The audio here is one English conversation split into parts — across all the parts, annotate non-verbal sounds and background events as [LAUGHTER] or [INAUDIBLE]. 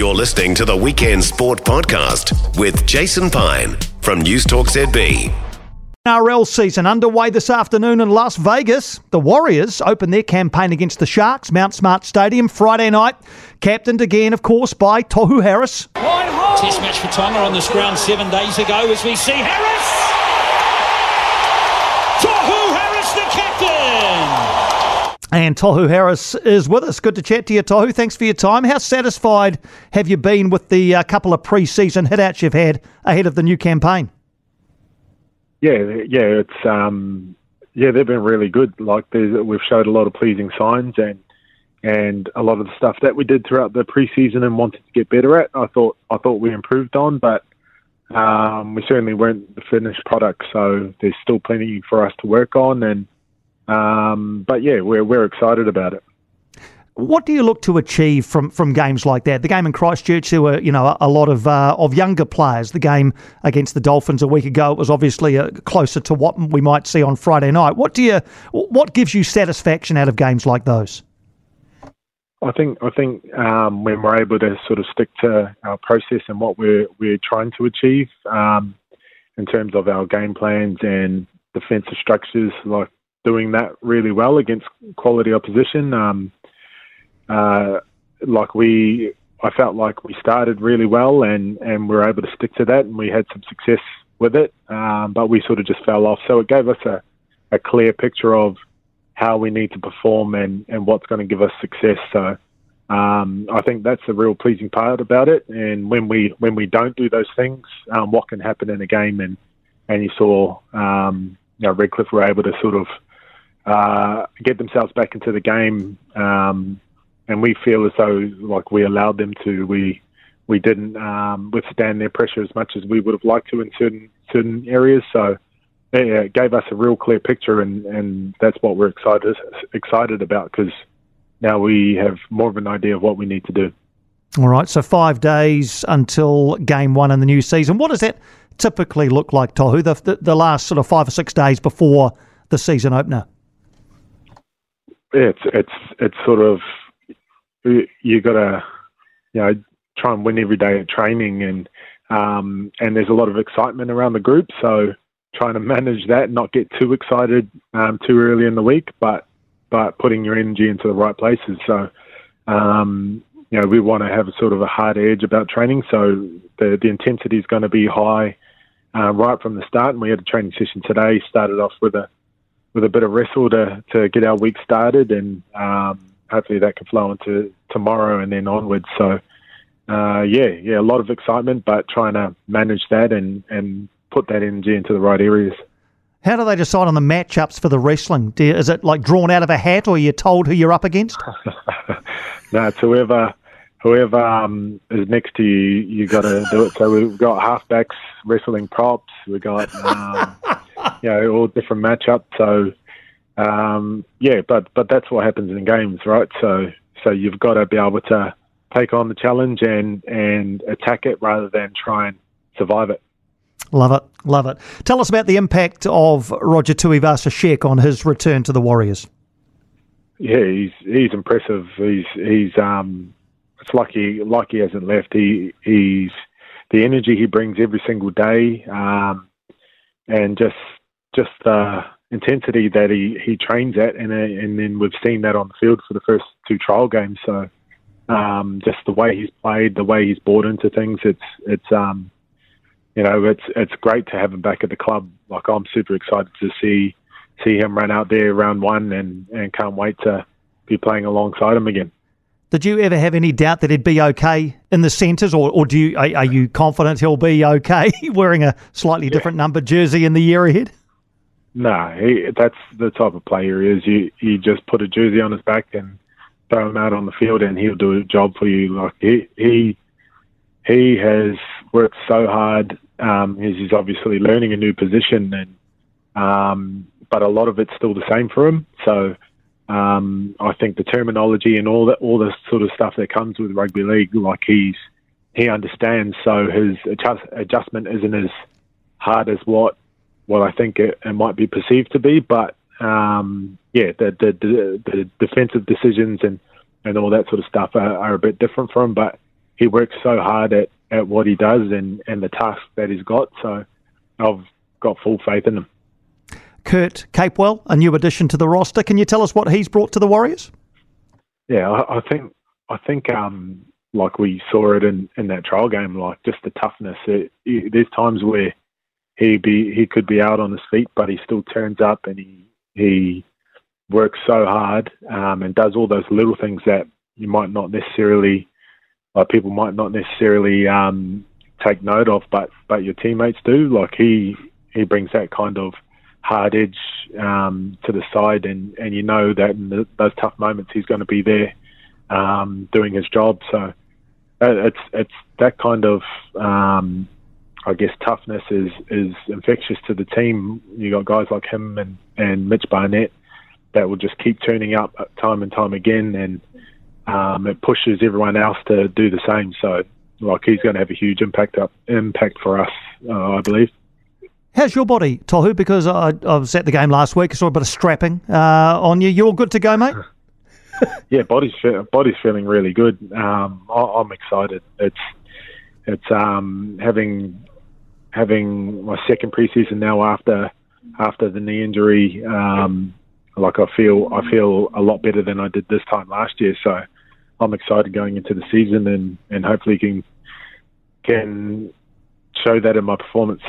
You're listening to the Weekend Sport Podcast with Jason Pine from News Talk ZB. NRL season underway this afternoon in Las Vegas. The Warriors open their campaign against the Sharks, Mount Smart Stadium, Friday night. Captained again, of course, by Tohu Harris. Test match for Tonga on this ground seven days ago as we see Harris. And Tohu Harris is with us. Good to chat to you, Tohu. Thanks for your time. How satisfied have you been with the uh, couple of pre-season you've had ahead of the new campaign? Yeah, yeah, it's um, yeah, they've been really good. Like we've showed a lot of pleasing signs, and and a lot of the stuff that we did throughout the preseason and wanted to get better at, I thought I thought we improved on, but um, we certainly weren't the finished product. So there's still plenty for us to work on, and um, but yeah, we're we're excited about it. What do you look to achieve from, from games like that? The game in Christchurch, there were you know a, lot of uh, of younger players. The game against the Dolphins a week ago, it was obviously uh, closer to what we might see on Friday night. What do you what gives you satisfaction out of games like those? I think I think um, when we're able to sort of stick to our process and what we're we're trying to achieve um, in terms of our game plans and defensive structures, like doing that really well against quality opposition. Um, uh, like we, I felt like we started really well and and we were able to stick to that and we had some success with it, um, but we sort of just fell off. So it gave us a, a clear picture of how we need to perform and, and what's going to give us success. So um, I think that's the real pleasing part about it. And when we when we don't do those things, um, what can happen in a game? And and you saw um, you know Redcliffe were able to sort of uh, get themselves back into the game, um, and we feel as though like we allowed them to. We we didn't um, withstand their pressure as much as we would have liked to in certain certain areas. So yeah, it gave us a real clear picture, and, and that's what we're excited excited about because now we have more of an idea of what we need to do. All right, so five days until game one in the new season. What does that typically look like, Tohu? The, the, the last sort of five or six days before the season opener. It's it's it's sort of you got to you know try and win every day at training and um, and there's a lot of excitement around the group. So trying to manage that, not get too excited um, too early in the week, but but putting your energy into the right places. So, um, you know, we want to have a sort of a hard edge about training. So the the intensity is going to be high uh, right from the start. And we had a training session today. Started off with a with a bit of wrestle to to get our week started, and um, hopefully that can flow into tomorrow and then onwards. So. Uh, yeah, yeah, a lot of excitement, but trying to manage that and, and put that energy into the right areas. How do they decide on the matchups for the wrestling? You, is it like drawn out of a hat, or you're told who you're up against? [LAUGHS] no, it's whoever whoever um, is next to you. You got to do it. So we've got halfbacks wrestling props. We got um, [LAUGHS] [LAUGHS] you know all different matchups. So um, yeah, but but that's what happens in games, right? So so you've got to be able to take on the challenge and and attack it rather than try and survive it. Love it, love it. Tell us about the impact of Roger Tuivasa-Sheck on his return to the Warriors. Yeah, he's he's impressive. He's he's um, it's like he like he hasn't left. He he's the energy he brings every single day, um, and just just the intensity that he, he trains at, and and then we've seen that on the field for the first two trial games. So um, just the way he's played, the way he's bought into things, it's it's um, you know, it's it's great to have him back at the club. Like I'm super excited to see see him run out there round one, and and can't wait to be playing alongside him again. Did you ever have any doubt that he'd be okay in the centres, or, or do you are, are, you confident he'll be okay [LAUGHS] wearing a slightly yeah. different number jersey in the year ahead? No, he, that's the type of player he is. You you just put a jersey on his back and throw him out on the field, and he'll do a job for you. Like he he he has worked so hard. Um, he's obviously learning a new position, and um, but a lot of it's still the same for him. So um, I think the terminology and all that, all the sort of stuff that comes with rugby league, like he's he understands. So his adjust, adjustment isn't as hard as what what I think it, it might be perceived to be. But um, yeah, the, the, the the defensive decisions and and all that sort of stuff are, are a bit different for him, but he works so hard at, at what he does and, and the task that he's got. So I've got full faith in him. Kurt Capewell, a new addition to the roster. Can you tell us what he's brought to the Warriors? Yeah, I, think I think um, like we saw it in, in that trial game, like just the toughness. It, it, there's times where he be he could be out on his feet, but he still turns up and he he works so hard um, and does all those little things that you might not necessarily, like people might not necessarily um, take note of, but but your teammates do. Like he he brings that kind of hard edge um, to the side, and, and you know that in the, those tough moments he's going to be there um, doing his job. So uh, it's it's that kind of um, I guess toughness is is infectious to the team. You got guys like him and and Mitch Barnett that will just keep turning up time and time again, and um, it pushes everyone else to do the same. So like he's going to have a huge impact up impact for us, uh, I believe. How's your body, Tohu? Because I, I, was at the game last week, I saw a bit of strapping uh, on you. You're all good to go, mate? [LAUGHS] yeah, body's body's feeling really good. Um, I, am excited. It's it's um, having having my second preseason now after after the knee injury. Um, like I feel I feel a lot better than I did this time last year. So I'm excited going into the season and, and hopefully can can show that in my performance.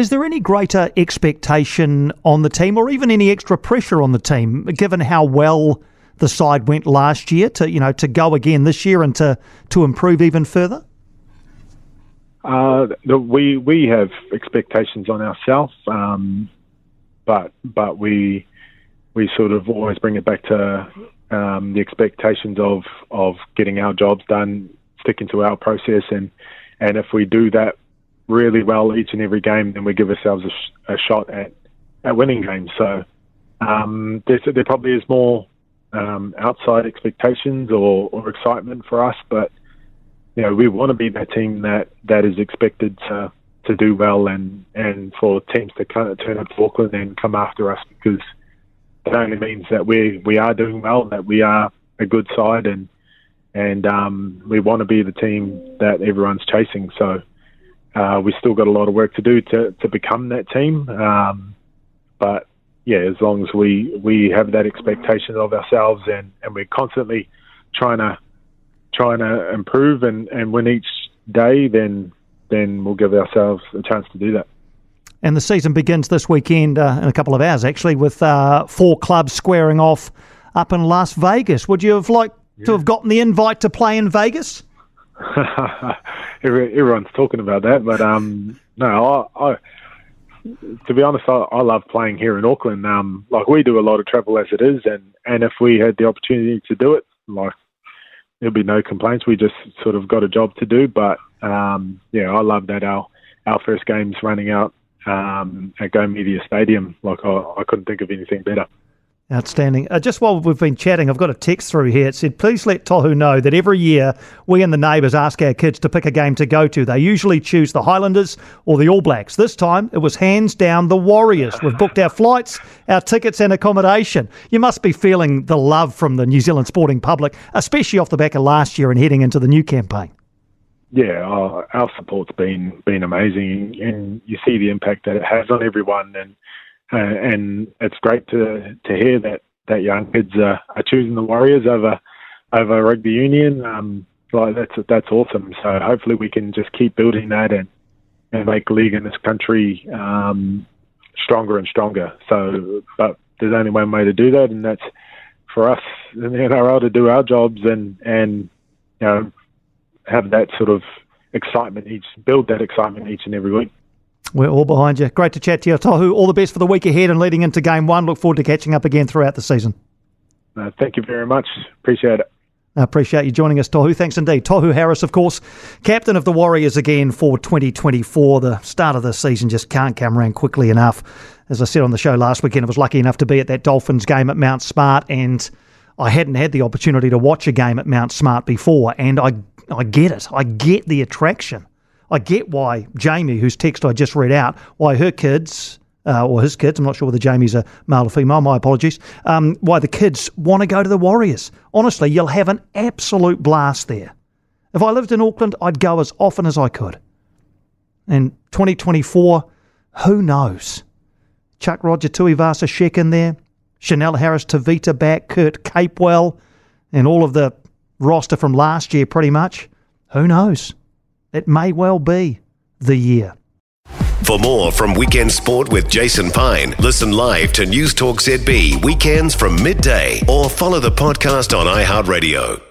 Is there any greater expectation on the team, or even any extra pressure on the team, given how well the side went last year, to you know to go again this year and to to improve even further? Uh, we we have expectations on ourselves, um, but but we we sort of always bring it back to um, the expectations of of getting our jobs done, sticking to our process, and and if we do that really well each and every game, then we give ourselves a, sh- a shot at at winning games. So um, there probably is more um, outside expectations or, or excitement for us, but you know we want to be that team that that is expected to to do well and and for teams to kind of turn up to Auckland and come after us because it only means that we we are doing well, that we are a good side, and and um, we want to be the team that everyone's chasing. So uh, we still got a lot of work to do to to become that team. Um, but yeah, as long as we we have that expectation of ourselves and and we're constantly trying to trying to improve and and win each day, then then we'll give ourselves a chance to do that. And the season begins this weekend uh, in a couple of hours, actually, with uh, four clubs squaring off up in Las Vegas. Would you have liked yeah. to have gotten the invite to play in Vegas? [LAUGHS] Everyone's talking about that, but um, no, I, I, to be honest, I, I, love playing here in Auckland. Um, like we do a lot of travel as it is, and and if we had the opportunity to do it, like there'd be no complaints. We just sort of got a job to do, but um, yeah, I love that our our first game's running out um, at Go Media Stadium. Like I, I couldn't think of anything better. Outstanding. Uh, just while we've been chatting, I've got a text through here. It said, please let Tohu know that every year we and the neighbours ask our kids to pick a game to go to. They usually choose the Highlanders or the All Blacks. This time it was hands down the Warriors. We've booked our flights, our tickets, and accommodation. You must be feeling the love from the New Zealand sporting public, especially off the back of last year and heading into the new campaign yeah, our, our support's been been amazing, and you see the impact that it has on everyone, and uh, and it's great to to hear that that young kids are, are choosing the Warriors over over rugby union. Um, like that's that's awesome. So hopefully we can just keep building that and and make league in this country um, stronger and stronger. So, but there's only one way to do that, and that's for us in the NRL to do our jobs and and you know have that sort of excitement each, build that excitement each and every week. We're all behind you. Great to chat to you, Tohu. All the best for the week ahead and leading into game one. Look forward to catching up again throughout the season. Uh, thank you very much. Appreciate it. I appreciate you joining us, Tohu. Thanks indeed. Tohu Harris, of course, captain of the Warriors again for 2024. The start of the season just can't come around quickly enough. As I said on the show last weekend, I was lucky enough to be at that Dolphins game at Mount Smart, and I hadn't had the opportunity to watch a game at Mount Smart before, and I I get it. I get the attraction. I get why Jamie, whose text I just read out, why her kids, uh, or his kids, I'm not sure whether Jamie's a male or female, my apologies, um, why the kids want to go to the Warriors. Honestly, you'll have an absolute blast there. If I lived in Auckland, I'd go as often as I could. And 2024, who knows? Chuck Roger Tuivasa Sheck in there, Chanel Harris Tavita back, Kurt Capewell, and all of the roster from last year pretty much. Who knows? It may well be the year. For more from Weekend Sport with Jason Pine, listen live to News Talk ZB weekends from midday or follow the podcast on iHeartRadio.